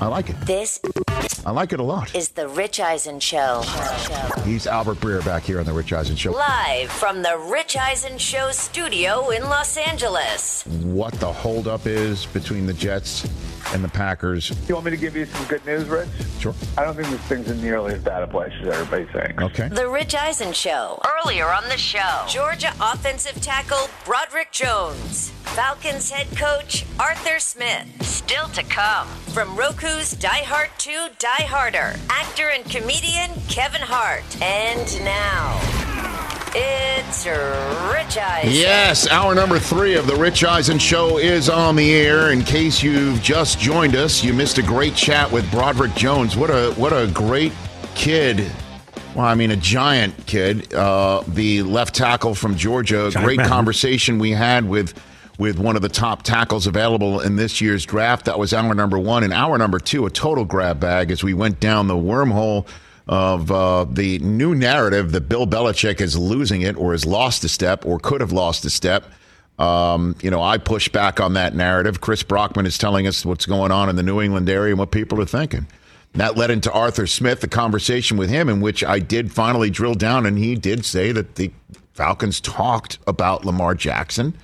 I like it. This I like it a lot. is the Rich Eisen Show. He's Albert Breer back here on the Rich Eisen Show. Live from the Rich Eisen Show studio in Los Angeles. What the holdup is between the Jets and the Packers. You want me to give you some good news, Rich? Sure. I don't think this thing's in nearly as bad a place as everybody's saying. Okay. The Rich Eisen Show. Earlier on the show, Georgia offensive tackle Broderick Jones. Falcons head coach Arthur Smith. Still to come. From Roku's Die Hart 2 Die Harter, actor and comedian Kevin Hart. And now, it's Rich Eisen. Yes, hour number three of the Rich Eisen Show is on the air. In case you've just joined us, you missed a great chat with Broderick Jones. What a what a great kid. Well, I mean, a giant kid. Uh, the left tackle from Georgia. Giant great man. conversation we had with with one of the top tackles available in this year's draft. That was hour number one. And hour number two, a total grab bag as we went down the wormhole of uh, the new narrative that Bill Belichick is losing it or has lost a step or could have lost a step. Um, you know, I push back on that narrative. Chris Brockman is telling us what's going on in the New England area and what people are thinking. That led into Arthur Smith, the conversation with him, in which I did finally drill down, and he did say that the Falcons talked about Lamar Jackson,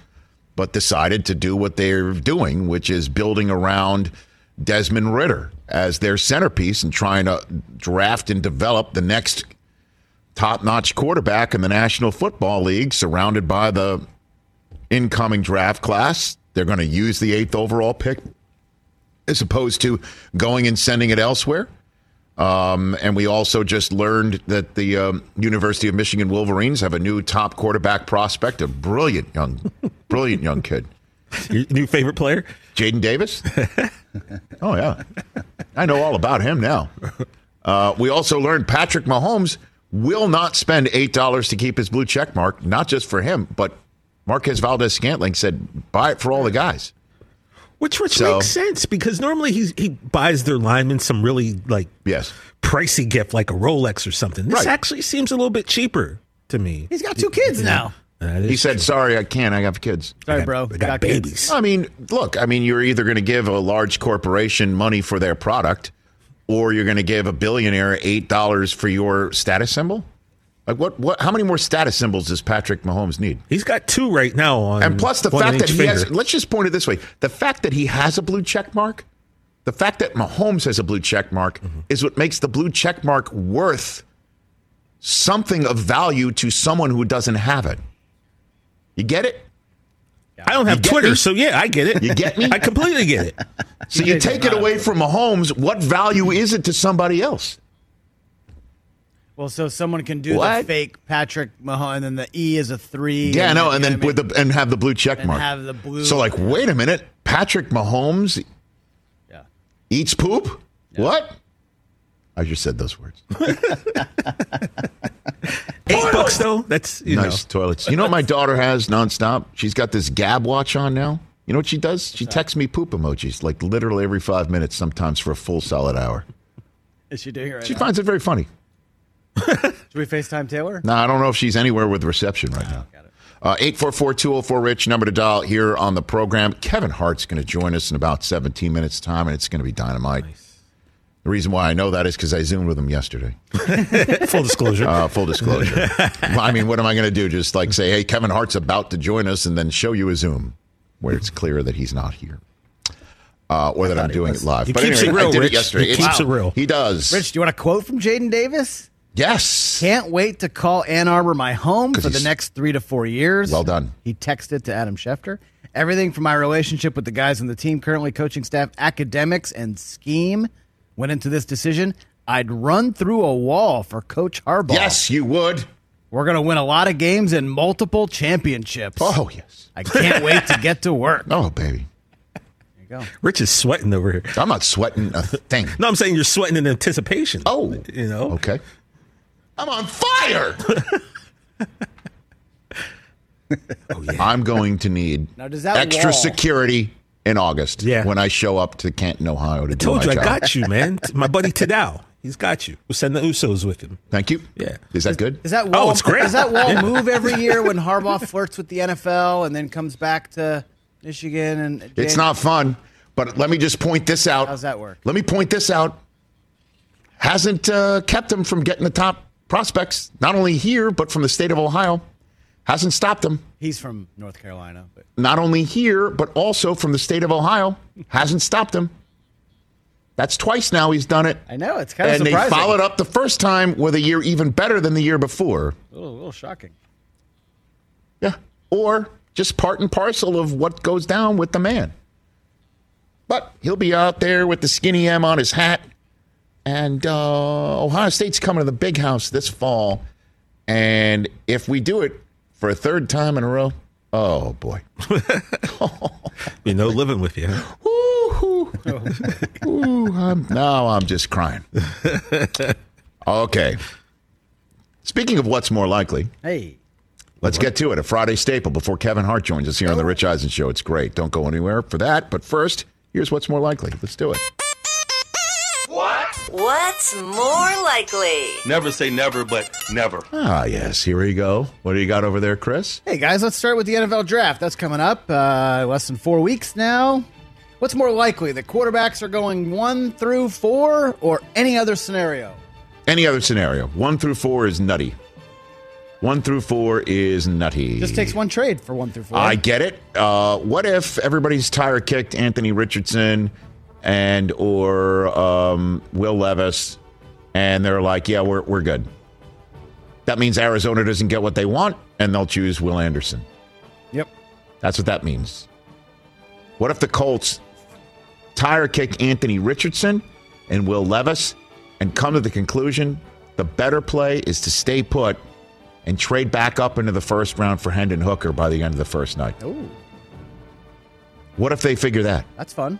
but decided to do what they're doing, which is building around Desmond Ridder as their centerpiece and trying to draft and develop the next top notch quarterback in the National Football League, surrounded by the incoming draft class. They're going to use the eighth overall pick as opposed to going and sending it elsewhere. Um, and we also just learned that the um, University of Michigan Wolverines have a new top quarterback prospect, a brilliant young, brilliant young kid. Your new favorite player? Jadyn Davis? oh, yeah. I know all about him now. Uh, we also learned Patrick Mahomes will not spend $8 to keep his blue check mark, not just for him, but Marquez Valdes Scantling said, buy it for all the guys. Which which So- makes sense because normally he's, he buys their linemen some really like Yes. pricey gift like a Rolex or something. This Right. actually seems a little bit cheaper to me. He's got two kids now. He is said, true. sorry, I can't. I have kids. Sorry, bro. I got, kids. babies. I mean, look, I mean, you're either going to give a large corporation money for their product or you're going to give a billionaire $8 for your status symbol. Like what, what, how many more status symbols does Patrick Mahomes need? He's got two right now on. And plus the fact that each he has. Let's just point it this way. The fact that he has a blue check mark, the fact that Mahomes has a blue check mark Mm-hmm. is what makes the blue check mark worth something of value to someone who doesn't have it. You get it? I don't have You Twitter, me? so yeah, I get it. You get me? I completely get it. So you take it away from Mahomes, what value is it to somebody else? Well, so someone can do What? the fake Patrick Mahomes, and then the E is a three. Yeah, and no, and then what I with the and have the blue check And mark. have the blue- So like, wait a minute, Patrick Mahomes yeah. eats poop? What? I just said those words. Eight bucks though. That's you nice know. toilets. You know what my daughter has nonstop? She's got this Gabb watch on now. You know what she does? She texts me poop emojis like literally every five minutes, sometimes for a full solid hour. Is she doing it right She now? finds it very funny. Should we FaceTime Taylor? No, I don't know if she's anywhere with reception right now. Uh, 844-204-RICH, number to dial here on the program. Kevin Hart's going to join us in about 17 minutes' time, and it's going to be dynamite. The reason why I know that is because I Zoomed with him yesterday. Full disclosure. Uh, full disclosure. I mean, what am I going to do? Just like say, hey, Kevin Hart's about to join us, and then show you a Zoom where it's clear that he's not here. Uh, or that I'm doing it live. He but keeps anyway, it real, I did Rich. it yesterday. He It's- keeps it real. He does. Rich, do you want a quote from Jadyn Davis? Yes. Can't wait to call Ann Arbor my home for the next three to four years. Well done. He texted to Adam Schefter. Everything from my relationship with the guys on the team, currently coaching staff, academics, and scheme went into this decision. I'd run through a wall for Coach Harbaugh. Yes, you would. We're going to win a lot of games and multiple championships. Oh, yes. I can't wait to get to work. Oh, baby. go. Rich is sweating over here. I'm not sweating a thing. No, I'm saying you're sweating in anticipation. Oh, you know. Okay. I'm on fire. I'm going to need Now, does that extra wall- security in August Yeah. when I show up to Canton, Ohio to do Told my you I got you, man. My buddy Tadao, he's got you. We'll send the Usos with him. Thank you. Yeah. Is that good? Is that wall? Oh, it's great. Does that wall move every year when Harbaugh flirts with the NFL and then comes back to Michigan? And It's not fun, but let me just point this out. How's that work? Let me point this out. Hasn't uh, kept him from getting the top prospects, not only here, but from the state of Ohio. Hasn't stopped him. He's from North Carolina, but Not only here, but also from the state of Ohio. Hasn't stopped him. That's twice now he's done it. I know it's kind of And they followed up the first time with a year even better than the year before. A little, a little shocking. Yeah. Or just part and parcel of what goes down with the man. But he'll be out there with the skinny M on his hat. And uh, Ohio State's coming to the big house this fall. And if we do it for a third time in a row, oh boy. You know, living with you. huh? Ooh, ooh, I'm, now I'm just crying. Okay. Speaking of what's more likely, Hey, Let's get to it. A Friday staple before Kevin Hart joins us here on the Rich Eisen Show. It's great. Don't go anywhere for that. But first, here's what's more likely. Let's do it. What's more likely? Never say never, but never. Ah, yes. Here we go. What do you got over there, Chris? hey guys, let's start with the NFL draft. That's coming up uh, less than four weeks now. What's more likely, the quarterbacks are going one through four, or any other scenario? Any other scenario? One through four is nutty. One through four is nutty. Just takes one trade for one through four. I get it. Uh, what if everybody's tire kicked Anthony Richardson and or um, Will Levis, and they're like, "Yeah, we're we're good." That means Arizona doesn't get what they want, and they'll choose Will Anderson. Yep. That's what that means. What if the Colts tire kick Anthony Richardson and Will Levis and come to the conclusion the better play is to stay put and trade back up into the first round for Hendon Hooker by the end of the first night? Ooh, What if they figure that? that's fun.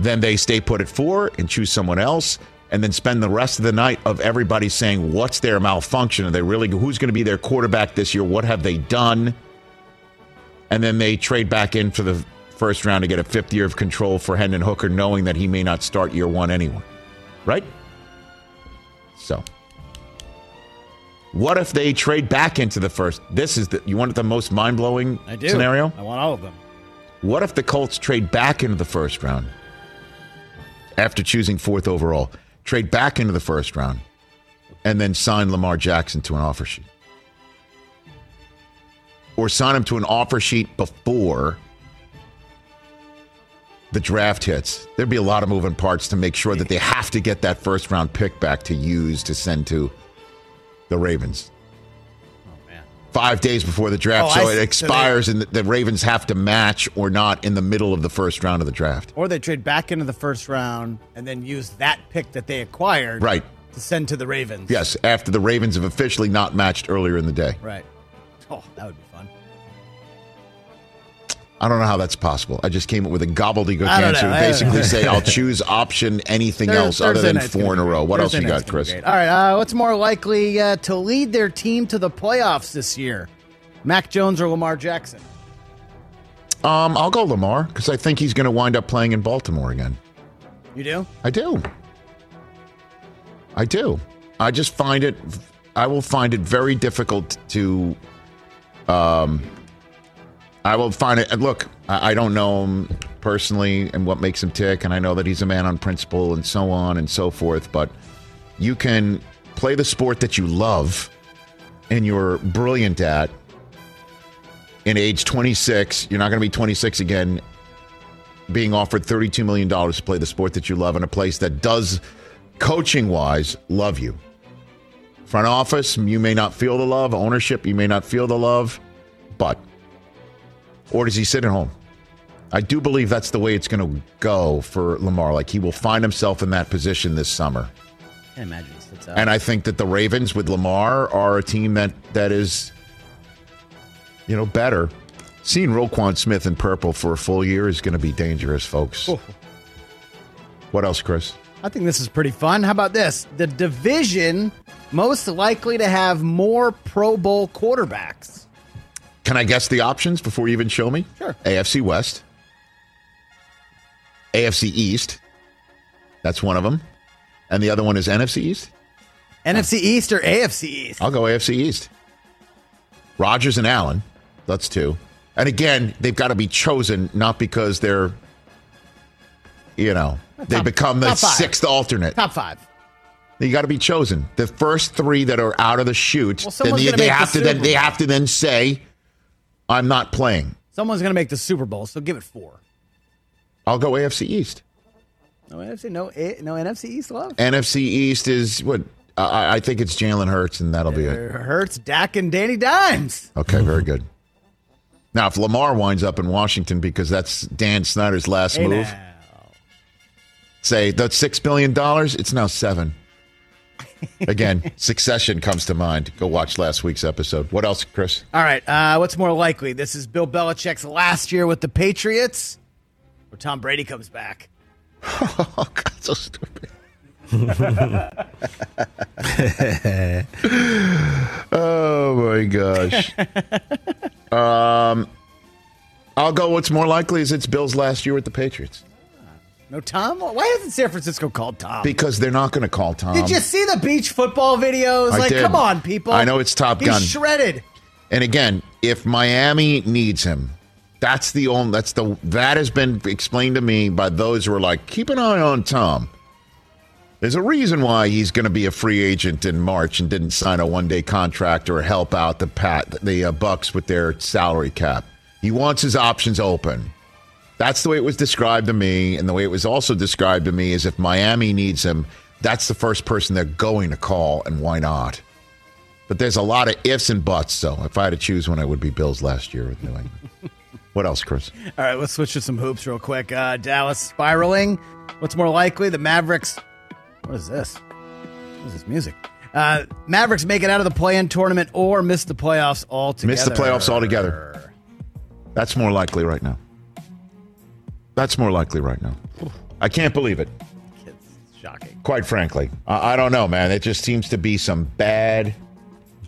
Then they stay put at four and choose someone else and then spend the rest of the night of everybody saying what's their malfunction? Are they really who's going to be their quarterback this year? What have they done? And then they trade back in for the first round to get a fifth year of control for Hendon Hooker, knowing that he may not start year one anyway. Right? So what if they trade back into the first? This is the you want the most mind blowing I do. scenario? I want all of them. What if the Colts trade back into the first round after choosing fourth overall? Trade back into the first round and then sign Lamar Jackson to an offer sheet. Or sign him to an offer sheet before the draft hits. There'd be a lot of moving parts to make sure that they have to get that first round pick back to use to send to the Ravens. Five days before the draft, Oh, so I it see. So expires, and the, the Ravens have to match or not in the middle of the first round of the draft. Or they trade back into the first round and then use that pick that they acquired Right. to send to the Ravens. Yes, after the Ravens have officially not matched earlier in the day. Right. Oh, that would be fun. I don't know how that's possible. I just came up with a gobbledygook answer know. to basically say I'll choose option anything Thurs- else other Thursday than night's four gonna in a be row. What else Thursday you got, gonna be Chris? great. All right. Uh, what's more likely uh, to lead their team to the playoffs this year? Mac Jones or Lamar Jackson? Um, I'll go Lamar because I think he's going to wind up playing in Baltimore again. You do? I do. I do. I just find it. I will find it very difficult to. Um, I will find it. and Look, I, I don't know him personally and what makes him tick, and I know that he's a man on principle and so on and so forth. But you can play the sport that you love and you're brilliant at. In age 26, you're not going to be 26 again being offered $32 million to play the sport that you love in a place that does, coaching wise, love you. Front office, you may not feel the love. Ownership, you may not feel the love. But, or does he sit at home? I do believe that's the way it's going to go for Lamar. Like he will find himself in that position this summer. can't imagine he. And I think that the Ravens with Lamar are a team that that is, you know, better Seeing Roquan Smith in purple for a full year is going to be dangerous, folks. What else, Chris? I think this is pretty fun. How about this? The division most likely to have more Pro Bowl quarterbacks. Can I guess the options before you even show me? Sure. AFC West, AFC East. That's one of them. And the other one is NFC East? NFC East or AFC East? I'll go AFC East. Rodgers and Allen. That's two. And again, they've got to be chosen not because they're, you know, they become the sixth alternate. Top five. You got to be chosen. The first three that are out of the chute, Well, then they, they make the have to then they have to then say, "I'm not playing." Someone's going to make the Super Bowl, so give it four. I'll go AFC East. No NFC, no, A- no NFC East love. NFC East is what I, I think it's Jalen Hurts, and that'll be it. Uh, Hurts, Dak, and Danny Dimes. Okay, very good. Now, if Lamar winds up in Washington because that's Dan Snyder's last Hey, move, now. say that's six billion dollars. It's now seven. Again, Succession comes to mind. Go watch last week's episode. What else, Chris? All right, uh, what's more likely? This is Bill Belichick's last year with the Patriots, or Tom Brady comes back. Oh God, so stupid. oh my gosh. um, I'll go. What's more likely is it's Bill's last year with the Patriots No Tom? Why isn't San Francisco called Tom? because they're not going to call Tom. Did you see the beach football videos? I like, did. come on, people. I know it's Top He's Gun. shredded. And again, if Miami needs him, that's the only that's the that has been explained to me by those who are like, keep an eye on Tom. There's a reason why he's going to be a free agent in March and didn't sign a one-day contract or help out the pat the uh, Bucks with their salary cap. He wants his options open. That's the way it was described to me, and the way it was also described to me is if Miami needs him, that's the first person they're going to call, and why not? But there's a lot of ifs and buts. So if I had to choose one, I would be Bills last year with New England. what else, Chris? All right, let's switch to some hoops real quick. Uh, Dallas spiraling. What's more likely? The Mavericks. What is this? What is this music? Uh, Mavericks make it out of the play-in tournament or miss the playoffs altogether. Miss the playoffs altogether. That's more likely right now. That's more likely right now. I can't believe it. It's shocking. Quite frankly, I, I don't know, man. It just seems to be some bad,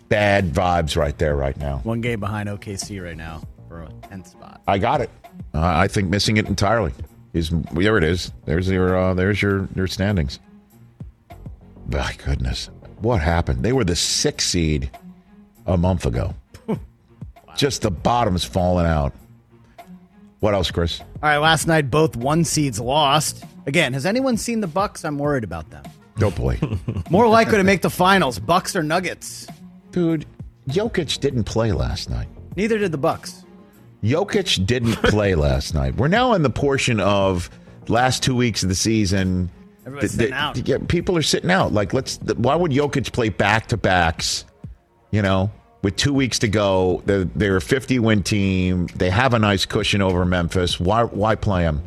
bad vibes right there right now. One game behind OKC right now for a 10th spot. I got it. Uh, I think missing it entirely is there. It is. There's your. Uh, there's your your standings. My goodness, what happened? They were the sixth seed a month ago. Just the bottom's falling out. What else, Chris? All right, last night both one seeds lost. Again, has anyone seen the Bucks? I'm worried about them. Oh boy, More likely to make the finals, Bucks or Nuggets. dude. Jokic didn't play last night. Neither did the Bucks. Jokic didn't play last night. We're now in the portion of last two weeks of the season. Everybody's th- sitting th- out. Yeah, people are sitting out. Like, let's. th- Why would Jokic play back to backs? You know, with two weeks to go, they're, they're a 50 win team. They have a nice cushion over Memphis. Why? Why play them?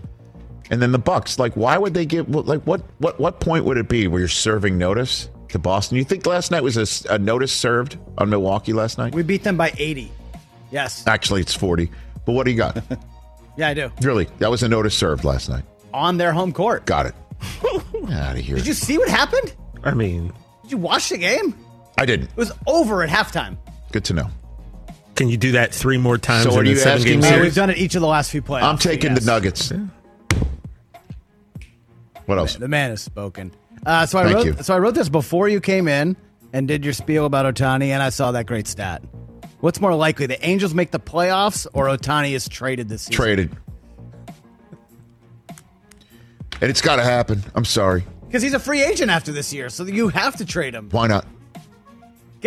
And then the Bucks. Like, why would they give? Like, what? What? What point would it be where you're serving notice to Boston? You think last night was a notice served on Milwaukee last night? We beat them by 80. Yes. Actually, it's 40. But what do you got? Yeah, I do. really, that was a notice served last night. On their home court. Got it. Out of here. Did you see what happened? I mean, Did you watch the game? I didn't. It was over at halftime. Good to know. can you do that three more times So in are you seven asking me- we've done it each of the last few playoffs. I'm taking yes. the Nuggets. What else? The man has spoken. Uh, so I Thank wrote. you. So I wrote this before you came in and did your spiel about Ohtani, and I saw that great stat. What's more likely, the Angels make the playoffs or Ohtani is traded this season? Traded. And it's got to happen. I'm sorry. because he's a free agent after this year, so you have to trade him. Why not?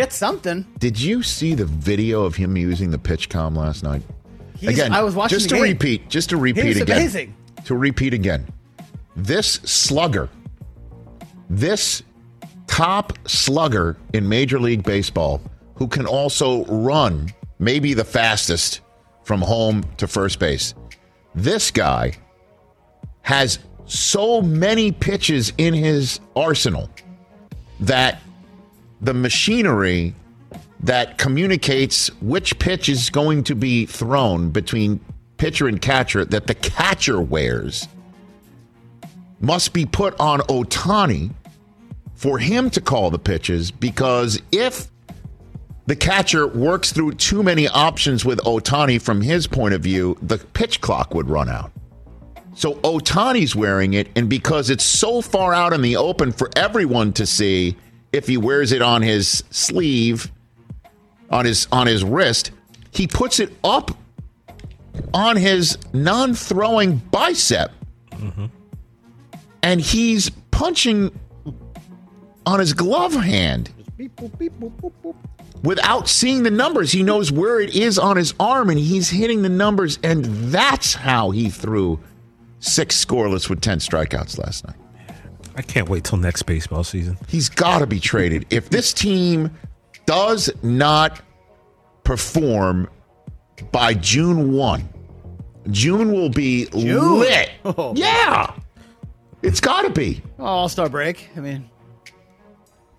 Get something. Did you see the video of him using the PitchCom last night? He's- again, I was watching just to game. repeat, just to repeat He's again. amazing. To repeat again. This slugger, this top slugger in Major League Baseball, who can also run maybe the fastest from home to first base. This guy has so many pitches in his arsenal that the machinery that communicates which pitch is going to be thrown between pitcher and catcher that the catcher wears must be put on Ohtani for him to call the pitches because if the catcher works through too many options with Ohtani from his point of view, the pitch clock would run out. So Ohtani's wearing it, and because it's so far out in the open for everyone to see, if he wears it on his sleeve, on his on his wrist, he puts it up on his non-throwing bicep, and he's punching on his glove hand without seeing the numbers. He knows where it is on his arm, and he's hitting the numbers, and that's how he threw six scoreless with ten strikeouts last night. I can't wait till next baseball season. He's got to be traded. If this team does not perform by June 1, June will be lit. Oh. Yeah. It's got to be. Oh, All Star break. I mean,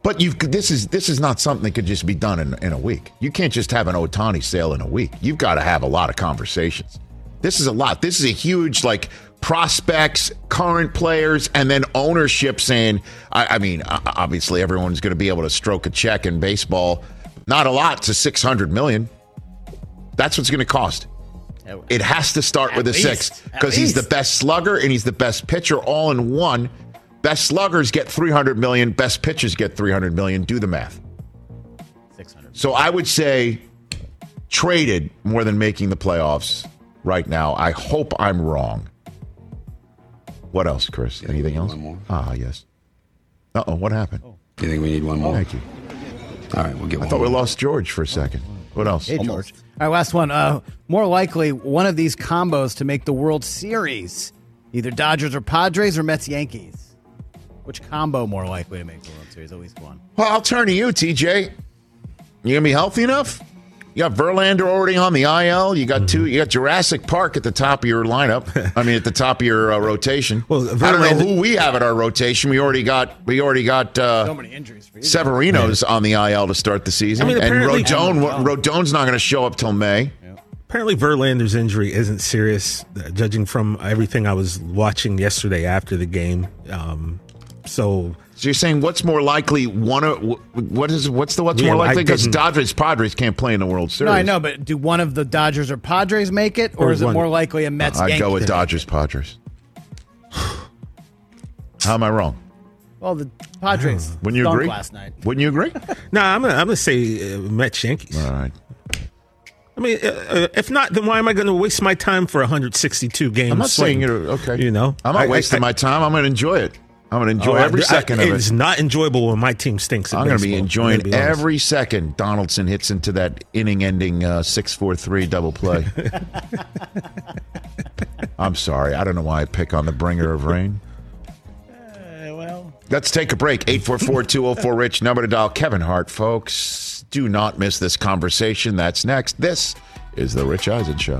But you've this is this is not something that could just be done in, in a week. You can't just have an Ohtani sale in a week. You've got to have a lot of conversations. This is a lot. This is a huge like prospects, current players, and then ownership saying. I, I mean, obviously everyone's going to be able to stroke a check in baseball. Not a lot to six hundred million. That's what's going to cost. It has to start At with a least. six because he's the best slugger and he's the best pitcher all in one. Best sluggers get 300 million, best pitchers get 300 million. Do the math. 600. So I would say traded more than making the playoffs right now. I hope I'm wrong. What else, Chris? Anything else? one more. Ah, yes. Uh oh, what happened? Do you think we need one more? Thank you. All right, we'll get I one. I thought we lost George for a second. What else? Hey, George. All right, last one. Uh, more likely, one of these combos to make the World Series. Either Dodgers or Padres or Mets Yankees. Which combo more likely to make the World Series? At least one. Well, I'll turn to you, TJ. You gonna be healthy enough? You got Verlander already on the IL. You got two. You got Jurassic Park at the top of your lineup. I mean, at the top of your uh, rotation. Well, I don't know who we have at our rotation. We already got. We already got. Uh, So many injuries for you. Severino's on the IL to start the season, I mean, and apparently- Rodon. Rodon's not going to show up till May. Apparently, Verlander's injury isn't serious, uh, judging from everything I was watching yesterday after the game. Um, so, So you're saying what's more likely? One of what is what's the what's Yeah, more likely? Because Dodgers Padres can't play in the World Series. No, I know, but do one of the Dodgers or Padres make it, or, Or is it more likely a Mets I'd go with Dodgers Padres. How am I wrong? Well, the Padres Wouldn't you agree? last night. Wouldn't you agree? no, I'm gonna, I'm gonna say uh, Mets Yankees. All right. I mean, uh, uh, if not, then why am I going to waste my time for 162 games? I'm not saying you're okay. You know, I'm not I- wasting I- my time. I'm going to enjoy it. I'm going to enjoy Oh, every I- second of it. It's not enjoyable when my team stinks. at I'm going to be enjoying be every second Donaldson hits into that inning-ending uh, six-four-three double play. I'm sorry. I don't know why I pick on the bringer of rain. well, Let's take a break. 844-204-RICH, number to dial. Kevin Hart, folks. Do not miss this conversation. That's next. This is The Rich Eisen Show.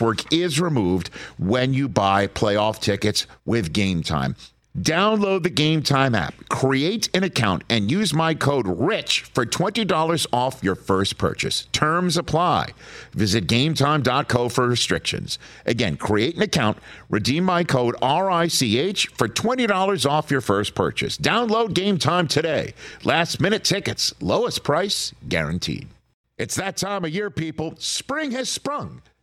guesswork is removed when you buy playoff tickets with Game Time. Download the Game Time app, create an account, and use my code RICH for $20 off your first purchase. Terms apply. Visit gametime.co for restrictions. Again, create an account, redeem my code RICH for $20 off your first purchase. Download Game Time today. Last minute tickets, lowest price guaranteed. It's that time of year, people. Spring has sprung,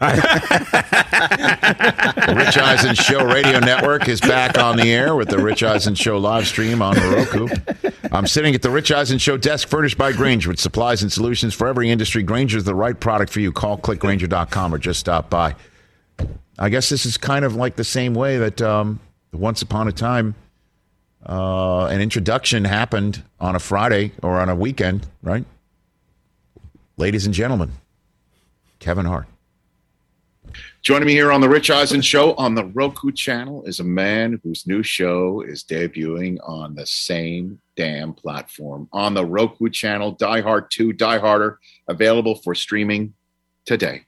Rich Eisen Show Radio Network is back on the air with the Rich Eisen Show live stream on Roku. I'm sitting at the Rich Eisen Show desk furnished by Grainger with supplies and solutions for every industry. Grainger's the right product for you. Call clickgrainger.com or just stop by. I guess this is kind of like the same way that um, once upon a time uh, an introduction happened on a Friday or on a weekend, right? Ladies and gentlemen, Kevin Hart. Joining me here on the Rich Eisen Show on the Roku channel is a man whose new show is debuting on the same damn platform on the Roku channel. Die Hart 2, Die Harter, available for streaming today.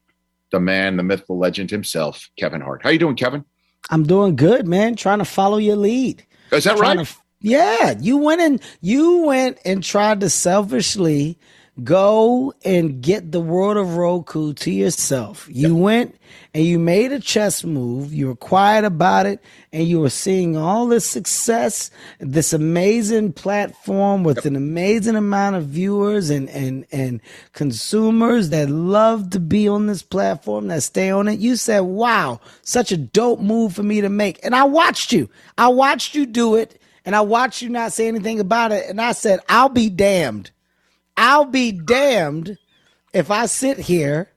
The man, the myth, the legend himself, Kevin Hart. How you doing, Kevin? I'm doing good, man. Trying to follow your lead. Is that Trying right? to- yeah, you went and you went and tried to selfishly go and get the world of Roku to yourself. You went and you made a chess move. You were quiet about it, and you were seeing all this success, this amazing platform with an amazing amount of viewers and and and consumers that love to be on this platform, that stay on it. You said, "Wow, such a dope move for me to make," and I watched you. I watched you do it. And I watched you not say anything about it. And I said, I'll be damned. I'll be damned if I sit here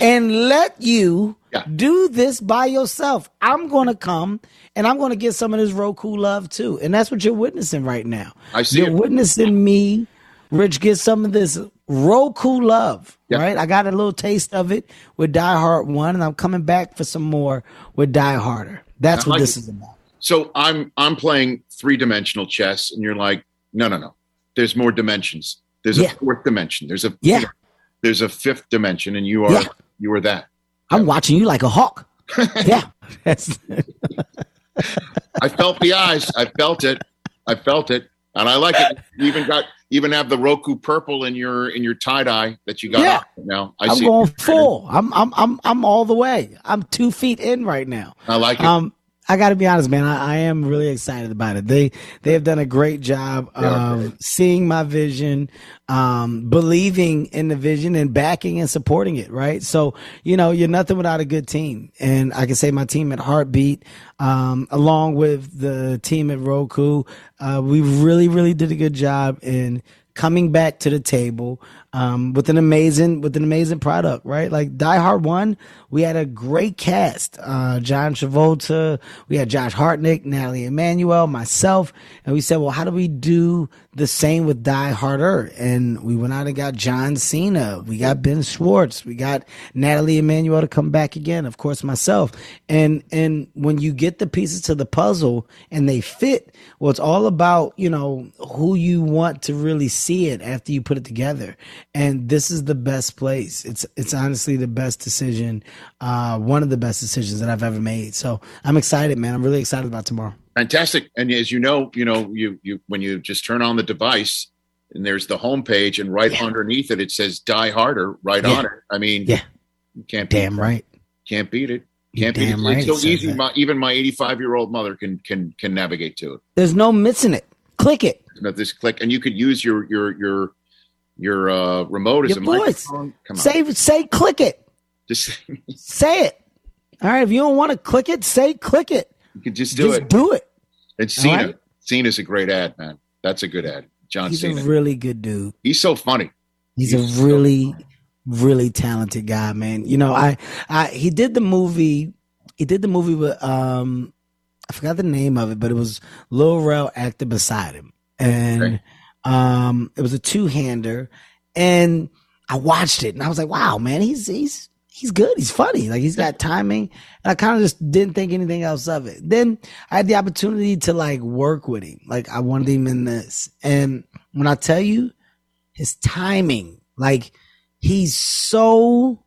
and let you Yeah. do this by yourself. I'm going to come and I'm going to get some of this Roku love too. And that's what you're witnessing right now. I see You're it. witnessing me, Rich, get some of this Roku love, Yeah. right? I got a little taste of it with Die Hart 1, and I'm coming back for some more with Die Harter. That's I what like this it. is about. So I'm I'm playing three dimensional chess, and you're like, no, no, no. There's more dimensions. There's Yeah. a fourth dimension. There's a Yeah. There's a fifth dimension, and you are Yeah. you are that. I'm watching you like a hawk. yeah. I felt the eyes. I felt it. I felt it, and I like it. You even got even have the Roku purple in your in your tie dye that you got Yeah. now. I I'm see. going full. I'm I'm I'm I'm all the way. I'm two feet in right now. I like it. Um, I got to be honest, man. I, I am really excited about it. They they have done a great job of seeing my vision, um, believing in the vision, and backing and supporting it. Right. So you know, you're nothing without a good team, and I can say my team at Hartbeat, um, along with the team at Roku, uh, we really really did a good job in coming back to the table um, with an amazing with an amazing product, right? Like Die Hart One, we had a great cast: uh, John Travolta, we had Josh Hartnett, Nathalie Emmanuel, myself, and we said, well, how do we do the same with Die Harter? And we went out and got John Cena, we got Ben Schwartz, we got Nathalie Emmanuel to come back again, of course, myself, and and when you get the pieces to the puzzle and they fit, well, it's all about you know who you want to really see it after you put it together and this is the best place it's it's honestly the best decision uh one of the best decisions that i've ever made so i'm excited man i'm really excited about tomorrow Fantastic. And as you know, you know, you you when you just turn on the device and there's the home page and right Yeah. underneath it it says die harter right Yeah. on it. I mean, Yeah. you can't beat damn right Can't beat it. Can't beat damn it. right It's so easy. My, even my 85 year old mother can can can navigate to it. there's no missing it click it You know, this click and you could use your your your your uh, remote is Your a voice. microphone. Come on, say say click it just say it all right if you don't want to click it say click it you can just do just it. do it And Cena, right. Cena's a great ad, man. That's a good ad. John he's Cena. a really good dude He's so funny. he's He's a so really really talented guy, man. You know, I, I he did the movie. He did the movie with um, I forgot the name of it, but it was Lil Rel acted beside him, and Okay. Um, it was a two hander, and I watched it, and I was like, wow, man, he's he's he's good. He's funny. Like he's got timing. And I kind of just didn't think anything else of it. Then I had the opportunity to like work with him. Like I wanted him in this. And when I tell you his timing, like he's so,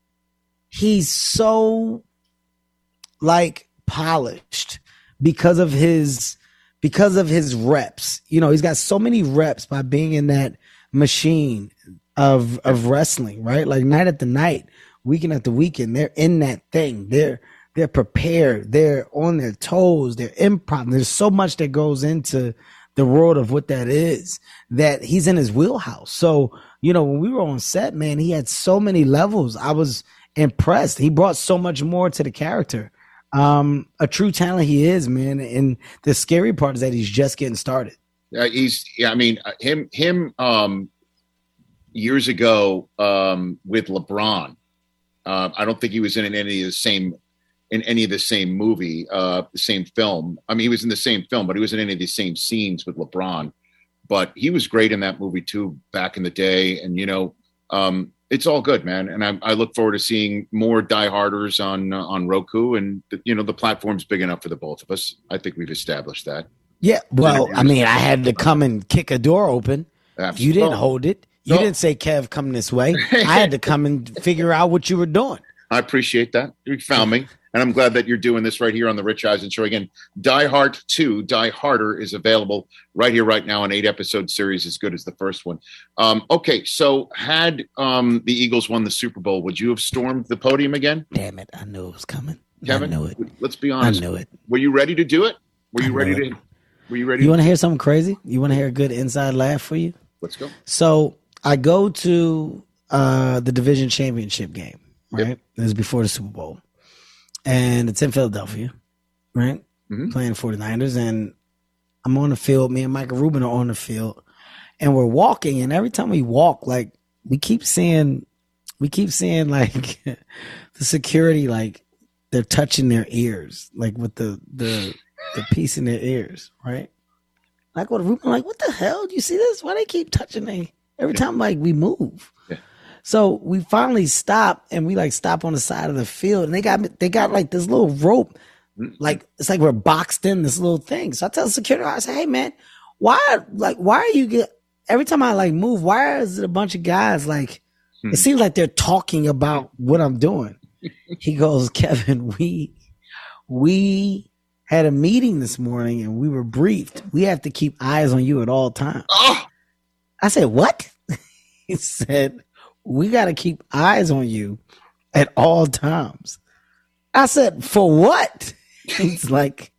he's so like polished because of his, because of his reps. You know, he's got so many reps by being in that machine of, of wrestling, right? Like night after night weekend after weekend. They're in that thing. They're they're prepared. They're on their toes. They're improv. There's so much that goes into the world of what that is that he's in his wheelhouse. So, you know, when we were on set, man, he had so many levels. I was impressed. He brought so much more to the character. Um, a true talent he is, man. And the scary part is that he's just getting started. Uh, he's yeah. I mean, uh, him him um, years ago um, with LeBron. Uh, I don't think he was in any of the same in any of the same movie, uh, the same film. I mean, he was in the same film, but he was in any of the same scenes with LeBron. But he was great in that movie too back in the day, and you know, um, it's all good, man. And I, I look forward to seeing more dieharders on uh, on Roku, and you know, the platform's big enough for the both of us. I think we've established that. Yeah. Well, I mean, I had to come and kick a door open. You didn't hold it. You no. didn't say, Kev, come this way. I had to come and figure out what you were doing. I appreciate that. You found me. And I'm glad that you're doing this right here on the Rich Eisen Show. Again, Die Hart 2, Die Harter is available right here, right now, an eight episode series as good as the first one. Um, okay, so had um, the Eagles won the Super Bowl, would you have stormed the podium again? Damn it. I knew it was coming. Kevin, I knew it. let's be honest. I knew it. Were you ready to do it? Were you ready knew to? Were you ready? You want to hear something crazy? You want to hear a good inside laugh for you? let's go. So I go to uh, the division championship game, right? Yep. It was before the Super Bowl. And it's in Philadelphia, right? Mhm. Playing 49ers. And I'm on the field. Me and Michael Rubin are on the field. And we're walking. And every time we walk, like, we keep seeing, we keep seeing, like, the security, like, they're touching their ears, like, with the, the, the piece in their ears, right? I go to Rubin, like, what the hell? Do you see this? Why they keep touching me every time like we move? So we finally stop and we like stop on the side of the field and they got they got like this little rope, like it's like we're boxed in this little thing. So I tell the security I say, hey man, why like why are you get every time I like move, why is it a bunch of guys like hmm. it seems like they're talking about what I'm doing. he goes, Kevin, we we had a meeting this morning and we were briefed. We have to keep eyes on you at all times. Oh, I said, What? he said, We got to keep eyes on you at all times. I said, For what? it's like,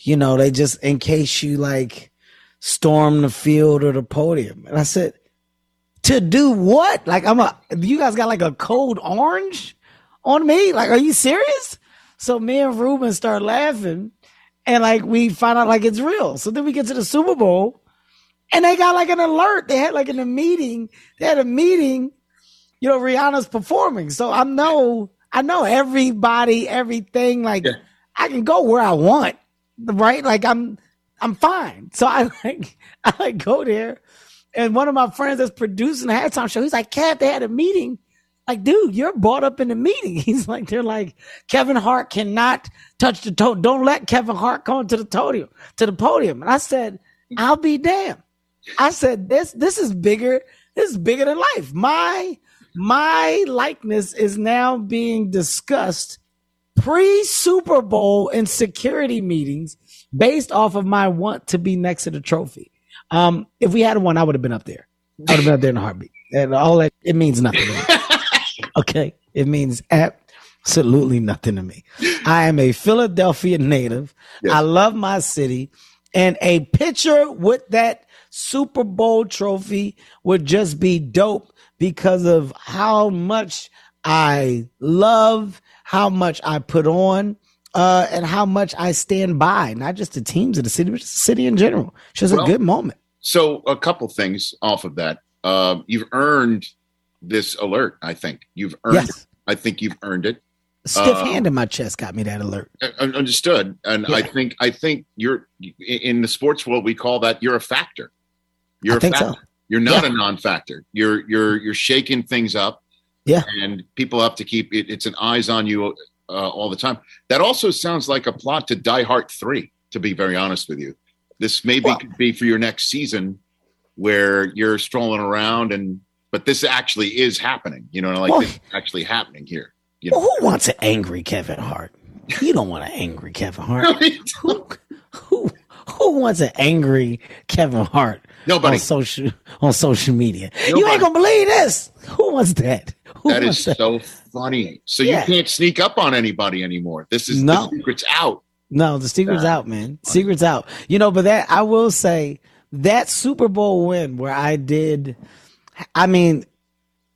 You know, they just, in case you like storm the field or the podium. And I said, To do what? Like, I'm a, you guys got like a code orange on me? Like, are you serious? So me and Rubin start laughing and like we find out like it's real. So then we get to the Super Bowl and they got like an alert. They had like in a meeting, they had a meeting, you know, Rihanna's performing. So I know, I know everybody, everything. Like Yeah. I can go where I want, right? Like I'm, I'm fine. So I like, I like go there. And one of my friends that's producing the halftime show, he's like, Cat, they had a meeting. Like, dude, you're brought up in the meeting. He's like, they're like, Kevin Hart cannot touch the toe. Don't let Kevin Hart come to the podium, to the podium. And I said, I'll be damned. I said, this, this is bigger. This is bigger than life. My, my likeness is now being discussed pre Super Bowl in security meetings based off of my want to be next to the trophy. Um, if we had one, I would have been up there. I would have been up there in a heartbeat. And all that, it means nothing to me. okay. It means absolutely nothing to me. I am a Philadelphia native. Yes. I love my city. And a picture with that Super Bowl trophy would just be dope because of how much I love, how much I put on, uh, and how much I stand by, not just the teams of the city, but just the city in general. It's just Well- a good moment. So a couple things off of that. Um, you've earned this alert. I think you've earned. Yes. It. I think you've earned it. Stiff Uh, hand in my chest got me that alert. Uh, understood, and I think I think you're in the sports world. We call that you're a factor. You're I a think so. You're not Yeah. a non-factor. You're you're you're shaking things up. Yeah. and people have to keep it. It's an eyes on you uh, all the time. That also sounds like a plot to Die Hart Three. To be very honest with you, this maybe could be for your next season, where you're strolling around and. But this actually is happening. You know, like Well- this is actually happening here. You Well, who wants an angry Kevin Hart? You don't want an angry Kevin Hart. who, who, who wants an angry Kevin Hart? Nobody. on social on social media. You ain't gonna believe this. Who wants that? Who That wants is so funny. So Yeah. you can't sneak up on anybody anymore. This is No. the secret's out. No, the secret's out, man. Secret's out. You know, but that I will say that Super Bowl win where I did. I mean,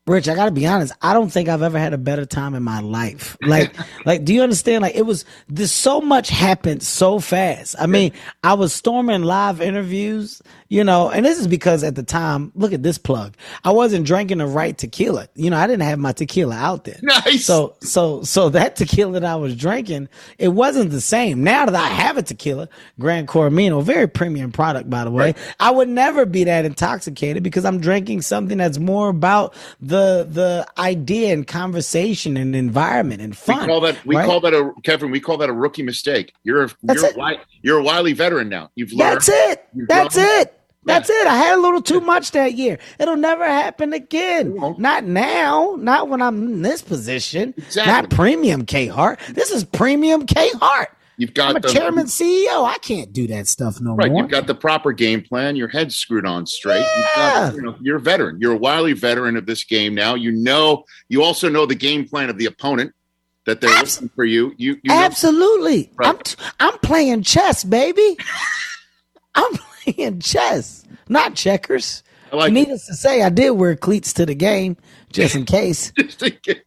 Rich, I got to be honest. I don't think I've ever had a better time in my life. Like, like, do you understand? Like, it was this so much happened so fast. I mean, I was storming live interviews, you know, and this is because at the time, look at this plug. I wasn't drinking the right tequila. You know, I didn't have my tequila out there. Nice. So, so, so that tequila that I was drinking, it wasn't the same. Now that I have a tequila, Gran Coramino, very premium product, by the way, I would never be that intoxicated because I'm drinking something that's more about the, the idea and conversation and environment and fun. We call that we right? call that a Kevin. We call that a rookie mistake. You're a That's you're it. a, you're a wily veteran now. You've learned. That's it. That's grown. it. That's it. I had a little too much that year. It'll never happen again. won't. Now. Not when I'm in this position. Exactly. Not premium K Hart. This is premium K Hart. You've got I'm a the chairman CEO. I can't do that stuff no right. more. You've got the proper game plan. Your head's screwed on straight. Yeah. got, you know, you're a veteran. You're a wily veteran of this game now. You know. You also know the game plan of the opponent that they're Abs- looking for you. You, you know- Absolutely. Right. I'm t- I'm playing chess, baby. I'm playing chess, not checkers. I like it. Needless to say, I did wear cleats to the game just in case. just in case.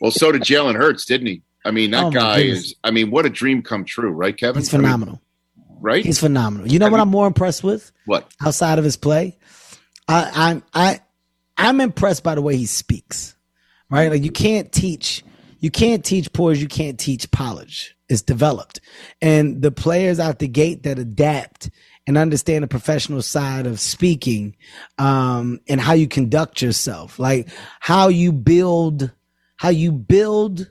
well, so did Jalen Hurts, didn't he? I mean, that Oh, guy goodness. is. I mean, what a dream come true, right, Kevin? He's I mean, phenomenal. right? He's phenomenal. You know Have what you- I'm more impressed with what? outside of his play? I, I'm I I'm impressed by the way he speaks. Right? Like you can't teach you can't teach poise, you can't teach polish. It's developed. And the players out the gate that adapt and understand the professional side of speaking um and how you conduct yourself, like how you build how you build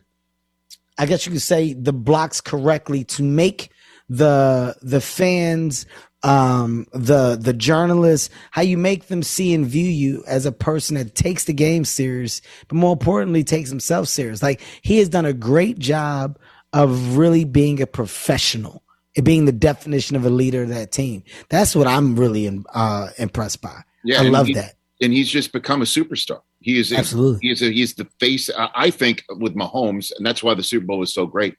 I guess you could say the blocks correctly to make the the fans um the the journalists how you make them see and view you as a person that takes the game serious but more importantly takes himself serious like he has done a great job of really being a professional and being the definition of a leader of that team that's what i'm really uh impressed by Yeah, i love he- that and he's just become a superstar. He is Absolutely. He is a, he's the face. I I think with Mahomes, and that's why the Super Bowl was so great.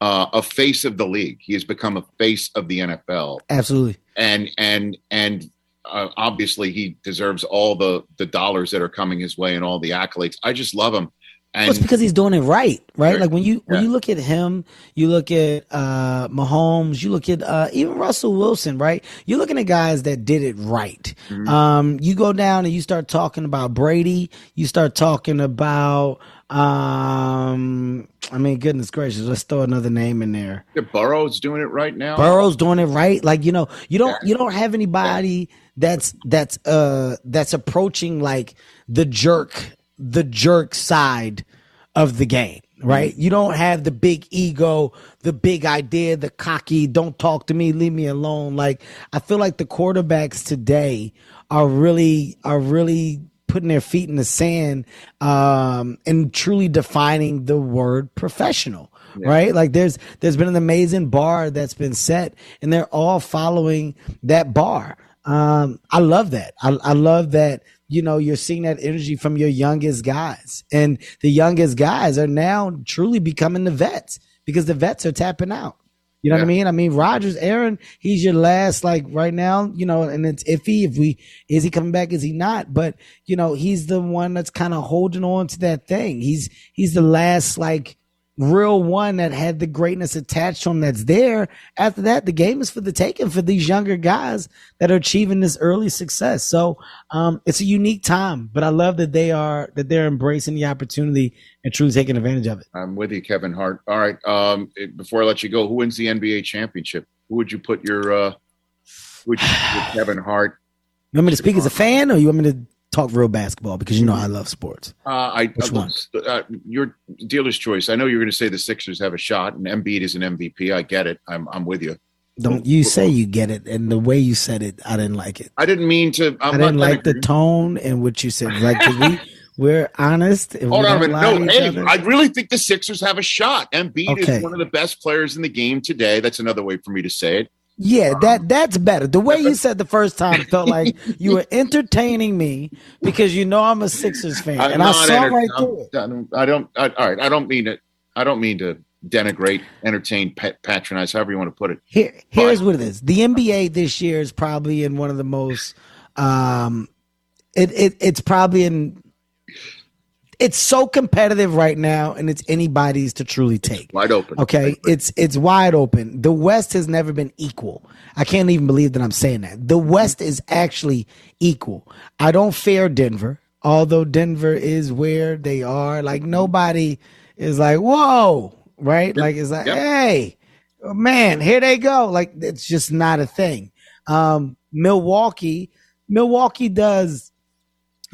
Uh, a face of the league. He has become a face of the NFL, absolutely and and and uh, obviously he deserves all the the dollars that are coming his way and all the accolades. I just love him. Well, it's And because he's doing it right, right? Right. Like when you when Yeah. you look at him, you look at uh Mahomes, you look at uh even Russell Wilson, right? You're looking at guys that did it right. Mm-hmm. Um you go down and you start talking about Brady, you start talking about um I mean goodness gracious, let's throw another name in there. Burrow's doing it right now. Burrow's doing it right. Like you know, you don't you don't have anybody that's that's uh that's approaching like the jerk the jerk side of the game, right? You don't have the big ego, the big idea, the cocky, don't talk to me, leave me alone. Like I feel like the quarterbacks today are really are really putting their feet in the sand um and truly defining the word professional right? Like there's there's been an amazing bar that's been set and they're all following that bar. Um i love that. I, I love that you know you're seeing that energy from your youngest guys. And the youngest guys are now truly becoming the vets because the vets are tapping out you know what I mean? I mean, Rodgers, Aaron, he's your last, like right now, you know, and it's iffy if we, is he coming back? Is he not? But, you know, he's the one that's kind of holding on to that thing. He's, he's the last, like, real one that had the greatness attached to him that's there. After that, the game is for the taking for these younger guys that are achieving this early success. So um, it's a unique time, but I love that they are that they're embracing the opportunity and truly taking advantage of it. I'm with you, Kevin Hart. All right. Um, before I let you go, who wins the NBA championship? Who would you put your uh, would you put Kevin Hart? You want me to speak as a fan, or you want me to talk real basketball because you know I love sports. Uh, I Which uh, one? Uh, your dealer's choice. I know you're going to say the Sixers have a shot, and Embiid is an MVP. I get it. I'm I'm with you. Don't you say you get it, and the way you said it, I didn't like it. I didn't mean to. I'm I didn't not like the tone and what you said. Like we we're honest. Hold we on a minute. No, hey, other. I really think the Sixers have a shot. Embiid Okay. is one of the best players in the game today. That's another way for me to say it. Yeah, that that's better. The way you said the first time felt like you were entertaining me because you know I'm a Sixers fan, I'm and I saw enter- right I'm- through it. I don't. I don't I, all right. I don't mean to. I don't mean to denigrate, entertain, pat, patronize, however you want to put it. Here, here's what it is. The NBA this year is probably in one of the most. Um, it, it it's probably in. It's so competitive right now, and it's anybody's to truly take. Wide open. Okay, it's it's wide open. The West has never been equal. I can't even believe that I'm saying that. The West is actually equal. I don't fear Denver, although Denver is where they are. Like nobody is like, whoa, right? Like it's like, Yep. hey, man, here they go. Like it's just not a thing. Um, Milwaukee, Milwaukee does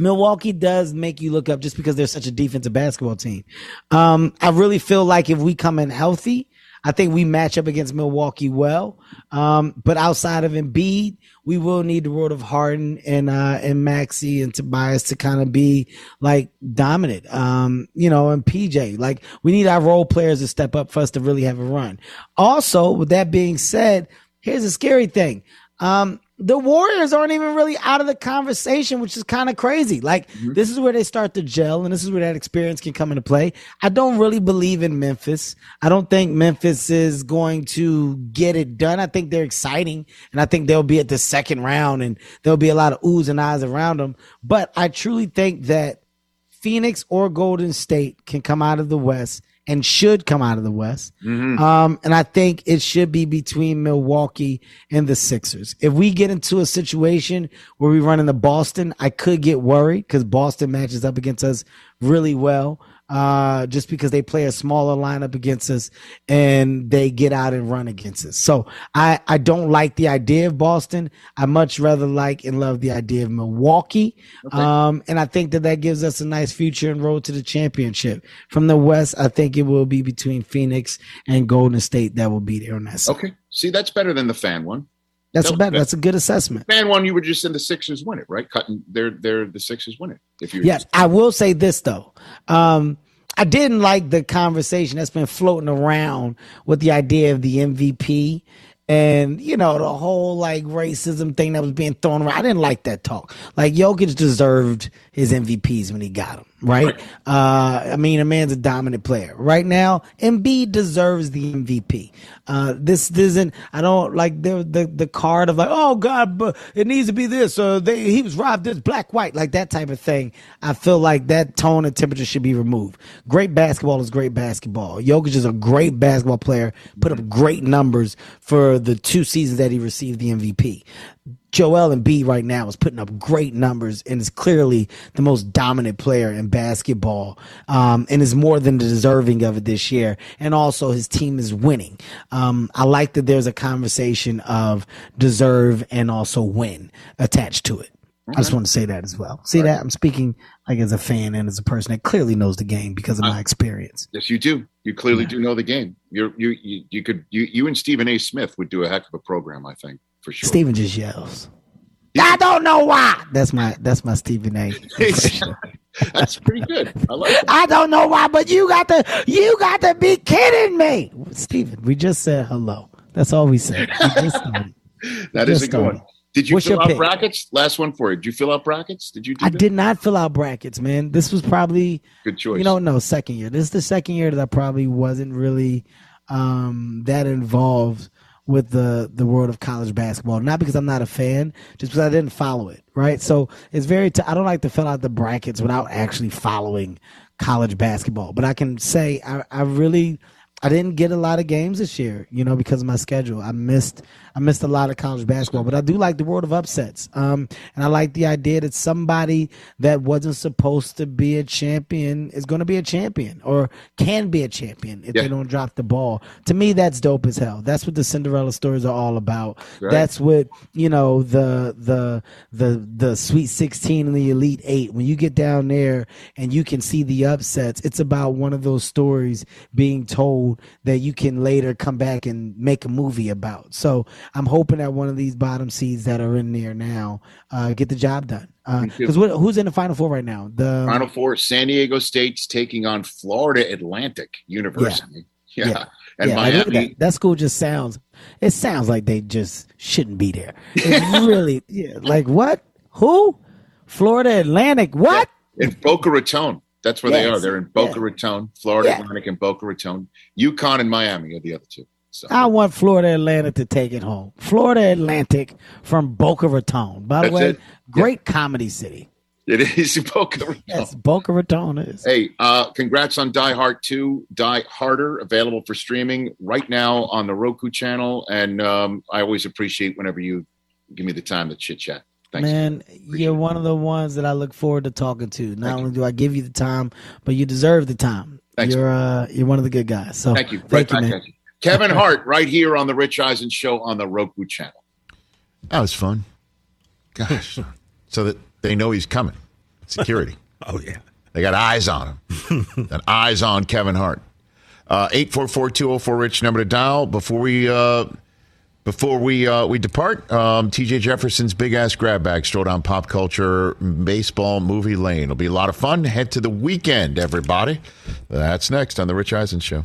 Milwaukee does make you look up just because they're such a defensive basketball team. Um, I really feel like if we come in healthy, I think we match up against Milwaukee well. Um, but outside of Embiid, we will need the road of Harden and uh and Maxey and Tobias to kind of be like dominant. Um, you know, and PJ. Like we need our role players to step up for us to really have a run. Also, with that being said, here's a scary thing. Um, the Warriors aren't even really out of the conversation, which is kind of crazy. Like mm-hmm. this is where they start to gel, and this is where that experience can come into play. I don't really believe in Memphis. I don't think Memphis is going to get it done. I think they're exciting, and I think they'll be at the second round, and there'll be a lot of oohs and ahs around them. But I truly think that Phoenix or Golden State can come out of the West and should come out of the West. Um, and I think it should be between Milwaukee and the Sixers. If we get into a situation where we run into Boston, I could get worried because Boston matches up against us really well. Uh, just because they play a smaller lineup against us and they get out and run against us. So I, I don't like the idea of Boston. I much rather like and love the idea of Milwaukee. Um, and I think that that gives us a nice future and road to the championship. From the West, I think it will be between Phoenix and Golden State that will be there on that side. Okay. See, that's better than the fan one. That's a No, better, that- that's a good assessment. Man, one, you were just in the Sixers win it, right? Cutting, they're they're the Sixers win it. If you Yes, I will say this though. Um, I didn't like the conversation that's been floating around with the idea of the MVP and you know the whole like racism thing that was being thrown around. I didn't like that talk. Like Jokic deserved his MVPs when he got them, right? Uh, I mean, a man's a dominant player. Right now, Embiid deserves the MVP. Uh, this isn't. I don't like the the the card of like, oh God, but it needs to be this. Uh, they, he was robbed this black white like that type of thing. I feel like that tone and temperature should be removed. Great basketball is great basketball. Jokic is a great basketball player. Put up great numbers for the two seasons that he received the MVP. Joel Embiid right now is putting up great numbers and is clearly the most dominant player in basketball, um, and is more than deserving of it this year. And also, his team is winning. Um, I like that there's a conversation of deserve and also win attached to it. I just want to say that as well. See that I'm speaking like as a fan and as a person that clearly knows the game because of my experience. Yes, you do. You clearly do know the game. You're you you, you could you you and Stephen A. Smith would do a heck of a program, I think, for sure. Steven just yells. I don't know why. That's my that's my Stephen A. That's pretty good. I like it. I don't know why, but you got to you got to be kidding me, Steven, We just said hello. That's all we said. We just. That is a Just good one. Did you What's fill out pick? brackets? Last one for you. Did you fill out brackets? Did you do I that? did not fill out brackets, man. This was probably Good choice. you don't know no second year. This is the second year that I probably wasn't really um, that involved with the the world of college basketball. Not because I'm not a fan, just because I didn't follow it. Right, so it's very. T- I don't like to fill out the brackets without actually following college basketball. But I can say I, I really I didn't get a lot of games this year, you know, because of my schedule. I missed I missed a lot of college basketball, but I do like the world of upsets. Um, and I like the idea that somebody that wasn't supposed to be a champion is going to be a champion or can be a champion if Yeah. they don't drop the ball. To me, that's dope as hell. That's what the Cinderella stories are all about. Right. That's what you know the the the the Sweet Sixteen and the Elite Eight. When you get down there and you can see the upsets, it's about one of those stories being told that you can later come back and make a movie about. So I'm hoping that one of these bottom seeds that are in there now uh, get the job done. Because who's in the final four right now? The Final four: San Diego State's taking on Florida Atlantic University. Yeah, Yeah. and yeah, like, Miami. that. that school just sounds. It sounds like they just shouldn't be there. It's really, yeah. Like what? Who? Florida Atlantic? What? in Boca Raton. That's where they are. They're in Boca Yeah. Raton, Florida Yeah. Atlantic, and Boca Raton. UConn and Miami are the other two. So I want Florida Atlantic to take it home. Florida Atlantic from Boca Raton. By the That's way, it. great comedy city. it is Boca Raton. Yes, Boca Raton is. Hey, uh, congrats on Die Hart 2, Die Harter, available for streaming right now on the Roku channel. And um, I always appreciate whenever you give me the time to chit chat. Thanks. Man, you're one of the ones that I look forward to talking to. Not Thank only do I give you the time, but you deserve the time. Thanks. You're uh, you're one of the good guys. So Thank you. Right thank you, man. you. Kevin Hart, right here on the Rich Eisen Show on the Roku channel. That was fun. Gosh. so that they know he's coming. Security. Oh yeah. They got eyes on him. got eyes on Kevin Hart. Uh, Eight four four two zero four rich number to dial before we uh, before we uh, we depart. Um, T.J. Jefferson's big ass grab bag strolled down pop culture baseball movie lane. It'll be a lot of fun. Head to the weekend, everybody. That's next on the Rich Eisen Show.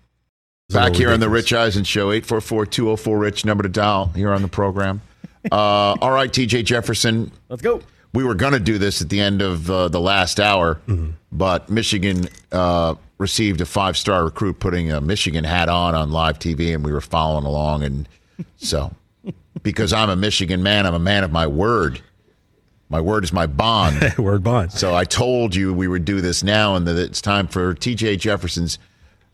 Back here on the Rich Eisen Show, 844-204-RICH, number to dial here on the program. Uh, all right, TJ Jefferson. Let's go. We were going to do this at the end of uh, the last hour, but Michigan uh, received a five-star recruit putting a Michigan hat on on live TV, and we were following along. And so, because I'm a Michigan man, I'm a man of my word. My word is my bond. Word bond. So I told you we would do this now, and that it's time for TJ Jefferson's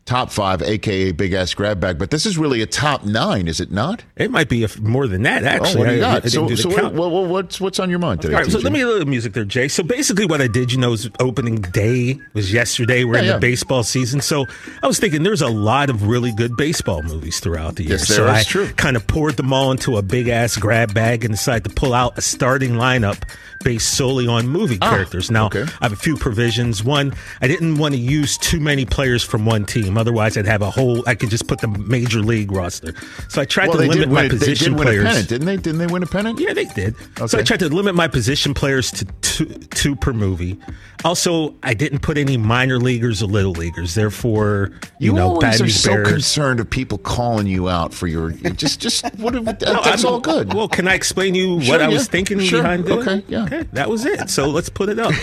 top five, aka big ass grab bag. But this is really a top nine, is it not? It might be a f more than that, actually. oh, what do you I- I got? didn't So, so what, what, what's what's on your mind today? All right, so let me a little music there, Jay. So basically, what I did, you know, is opening day was yesterday. We're Yeah, in yeah. the baseball season, so I was thinking there's a lot of really good baseball movies throughout the year. Yes, there so is, I true. kind of poured them all into a big ass grab bag and decided to pull out a starting lineup based solely on movie characters. Now, Ah, okay. I have a few provisions. One, I didn't want to use too many players from one team. Otherwise, I'd have a whole. I could just put the major league roster. So I tried well, to limit my it- they position did players. pennant, didn't they? Didn't they win a pennant? Yeah, they did. So I tried to limit my position players to two, two per movie. Also, I didn't put any minor leaguers or little leaguers. Therefore, you, You, know, always bad are so bears. concerned of people calling you out for your just just what that, No, that's I'm- all good. Well, can I explain you Sure, what I yeah. was thinking Sure. behind doing? Okay, yeah. Okay, that was it. So let's put it up.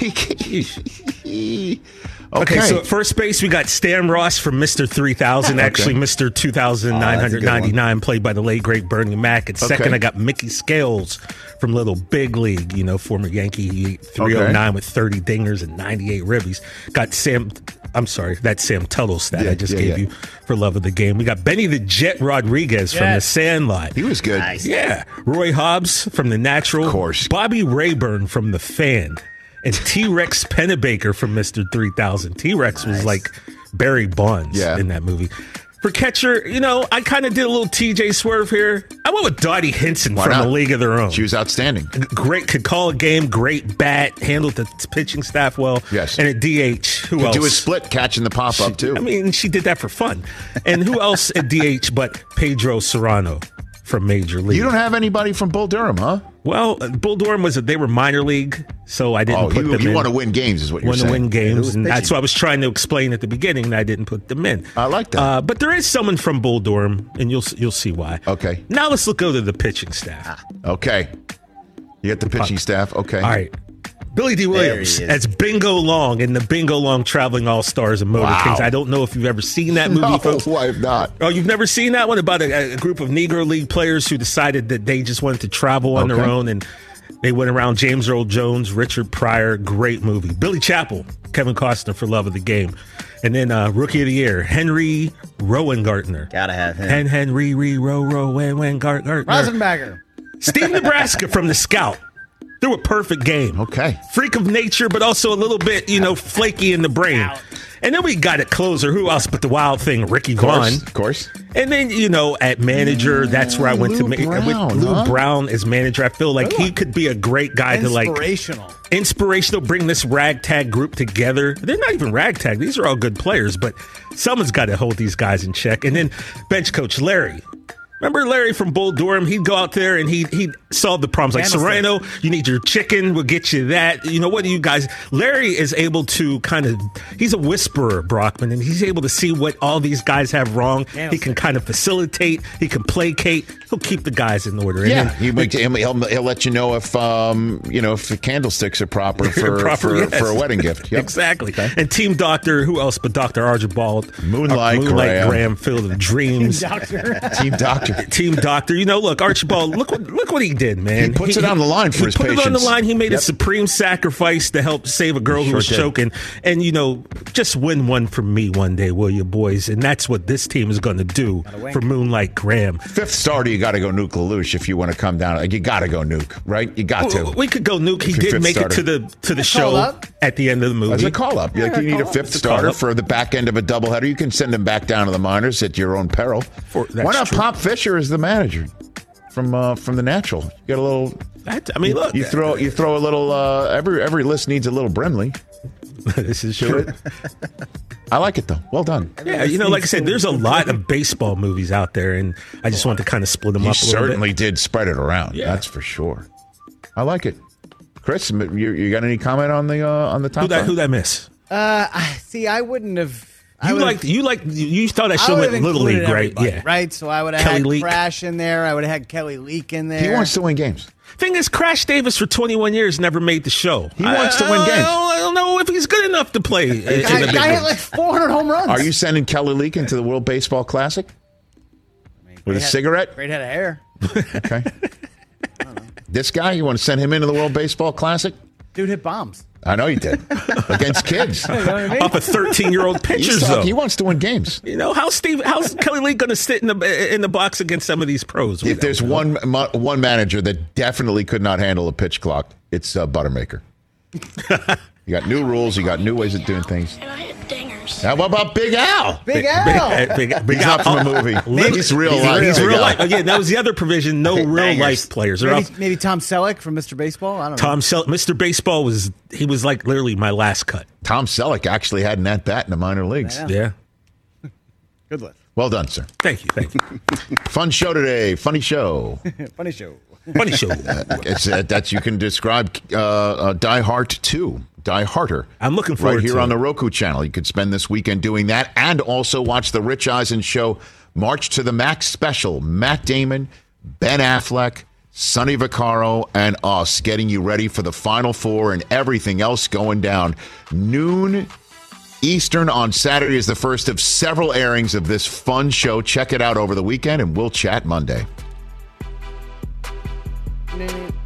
okay. Okay, so at first base we got Stan Ross from Mr. 3000, actually Mr. 2999, played by the late great Bernie Mac. At second, Okay. I got Mickey Scales from Little Big League, you know, former Yankee, He hit 309 with 30 dingers and 98 ribbies. Got Sam, I'm sorry, that's Sam Tuttle stat Yeah, I just yeah, gave yeah. you for love of the game. We got Benny the Jet Rodriguez from The Sandlot. he was good. Yeah. Roy Hobbs from The Natural. Of course. Bobby Rayburn from The Fan. And T Rex Pennebaker from Mr. 3000. T Rex was like Barry Bonds Yeah. in that movie. For catcher, you know, I kind of did a little TJ swerve here. I went with Dottie Hinson Why from not? A League of Their Own. She was outstanding. Great, could call a game, great bat, handled the pitching staff well. Yes. And at DH, who Could else? do a split catching the pop up too. I mean, she did that for fun. And who else at DH but Pedro Serrano from Major League? you don't have anybody from Bull Durham, huh? Well, Bull Durham was a, they were minor league, so I didn't Oh, put you, them you in. You want to win games, is what you're saying. want to win games, and that's what I was trying to explain at the beginning. And I didn't put them in. I like that. Uh, but there is someone from Bull Durham, and you'll you'll see why. Okay. Now let's look go to the pitching staff. Okay, you got the pitching staff. Okay, All right. Billy Dee Williams as Bingo Long in the Bingo Long Traveling All Stars and Motor Wow. Kings. I don't know if you've ever seen that movie, No, folks. I have not. Oh, you've never seen that one about a, a group of Negro League players who decided that they just wanted to travel on their own and they went around James Earl Jones, Richard Pryor, great movie. Billy Chapel, Kevin Costner for love of the game. And then uh, Rookie of the Year, Henry Rowengartner. Gotta have him. Hen Henry Re Row Rowan Wen Gartner. Rosenbagger. Steve Nebraska from The Scout. Threw a perfect game. Okay. Freak of nature, but also a little bit, you know, flaky in the brain. And then we got it closer. Who else but the wild thing, Ricky Of Vaughn. of course. And then, you know, at manager, mm, that's where I went Lou to ma- Brown, with Lou huh? Brown as manager. I feel like he could be a great guy to like Inspirational. inspirational, bring this ragtag group together. They're not even ragtag; these are all good players, but someone's got to hold these guys in check. And then bench coach Larry. Remember Larry from Bull Durham? He'd go out there and he'd, he'd solve the problems. Like Candlestick. Serrano, you need your chicken, we'll get you that. You know, what do you guys? Larry is able to kind of, he's a whisperer, Brockman, and he's able to see what all these guys have wrong. He can Candlestick. kind of facilitate, he can placate, he'll keep the guys in order. And Yeah, then- he make, he'll, he'll, he'll let you know if um you know if the candlesticks are proper for Proper, for, yes. for a wedding gift. Yep. Exactly. And Team Doctor, who else but Dr. Archibald? Moonlight Moonlight Graham. Graham, Field of Dreams. Doctor. Team doctor. Team Doctor. You know, look, Archibald, look what look what he did, man. He puts it on the line for he his put it on the line. He made a supreme sacrifice to help save a girl who was did. choking. And you know, just win one for me one day, will you, boys? And that's what this team is going to do for Moonlight Graham. Fifth starter, you got to go nuke LaLoosh if you want to come down. Like you got to go nuke, right? You got to. We could go nuke. He did fifth make it to the to the show at the end of the movie. As a call up, like you need a fifth It's a starter for the back end of a doubleheader. You can send him back down to the minors at your own peril. For- Why not true. Pop Fisher as the manager from uh, from the Natural? You got a little. That- I mean, look, You throw you throw a little. Uh, every every list needs a little Brimley. this is true. I like it though. Well done. Yeah, you know, like I said, there's a lot of baseball movies out there, and I just want to kind of split them You up a little certainly bit. did spread it around. Yeah. That's for sure. I like it. Chris, you, you got any comment on the uh, on the top? Who that? five? Who that miss? Uh, see, I wouldn't have. I You would've- like you like you thought I I should would have have went Little included League, right? Yeah. Right. So I would have Kelly had Leak. Crash in there. I would have had Kelly Leak in there. He wants to win games. Thing is, Crash Davis for 21 years never made the show. He wants to win games. I don't, I don't know if he's good enough to play. in- in the Guy, big guy hit leagues. like 400 home runs. Are you sending Kelly Leak into the World Baseball Classic with a Great head- cigarette? Great head of hair. Okay. this guy, you want to send him into the World Baseball Classic? Dude hit bombs. I know he did against kids. off of 13 year old pitchers, though. he wants to win games. you know, how's Steve, how's Kelly Lee going to sit in the in the box against some of these pros? If there's know. one mo- one manager that definitely could not handle a pitch clock, it's uh, Buttermaker. you got new rules. You got new ways of doing things. And I. Now, what about Big Al? Big Al. Big, big, big He's not from a movie. He's real life. He's real life. Again, that was the other provision. No real Bangers. life players. Maybe, off. maybe Tom Selleck from Mr. Baseball. I don't know. Tom Sel- Mr. Baseball was he was like literally my last cut. Tom Selleck actually had an at bat in the minor leagues. Yeah. Good luck. Well done, sir. Thank you. Thank you. Fun show today. Funny show. Funny show. Funny show. it's uh, that you can describe uh, uh, Die Hart 2. Die Harter. I'm looking forward right here to on it. the Roku channel. You could spend this weekend doing that and also watch the Rich Eisen show March to the Max special. Matt Damon, Ben Affleck, Sonny Vaccaro, and us getting you ready for the Final Four and everything else going down. Noon Eastern on Saturday is the first of several airings of this fun show. Check it out over the weekend, and we'll chat Monday. Nah.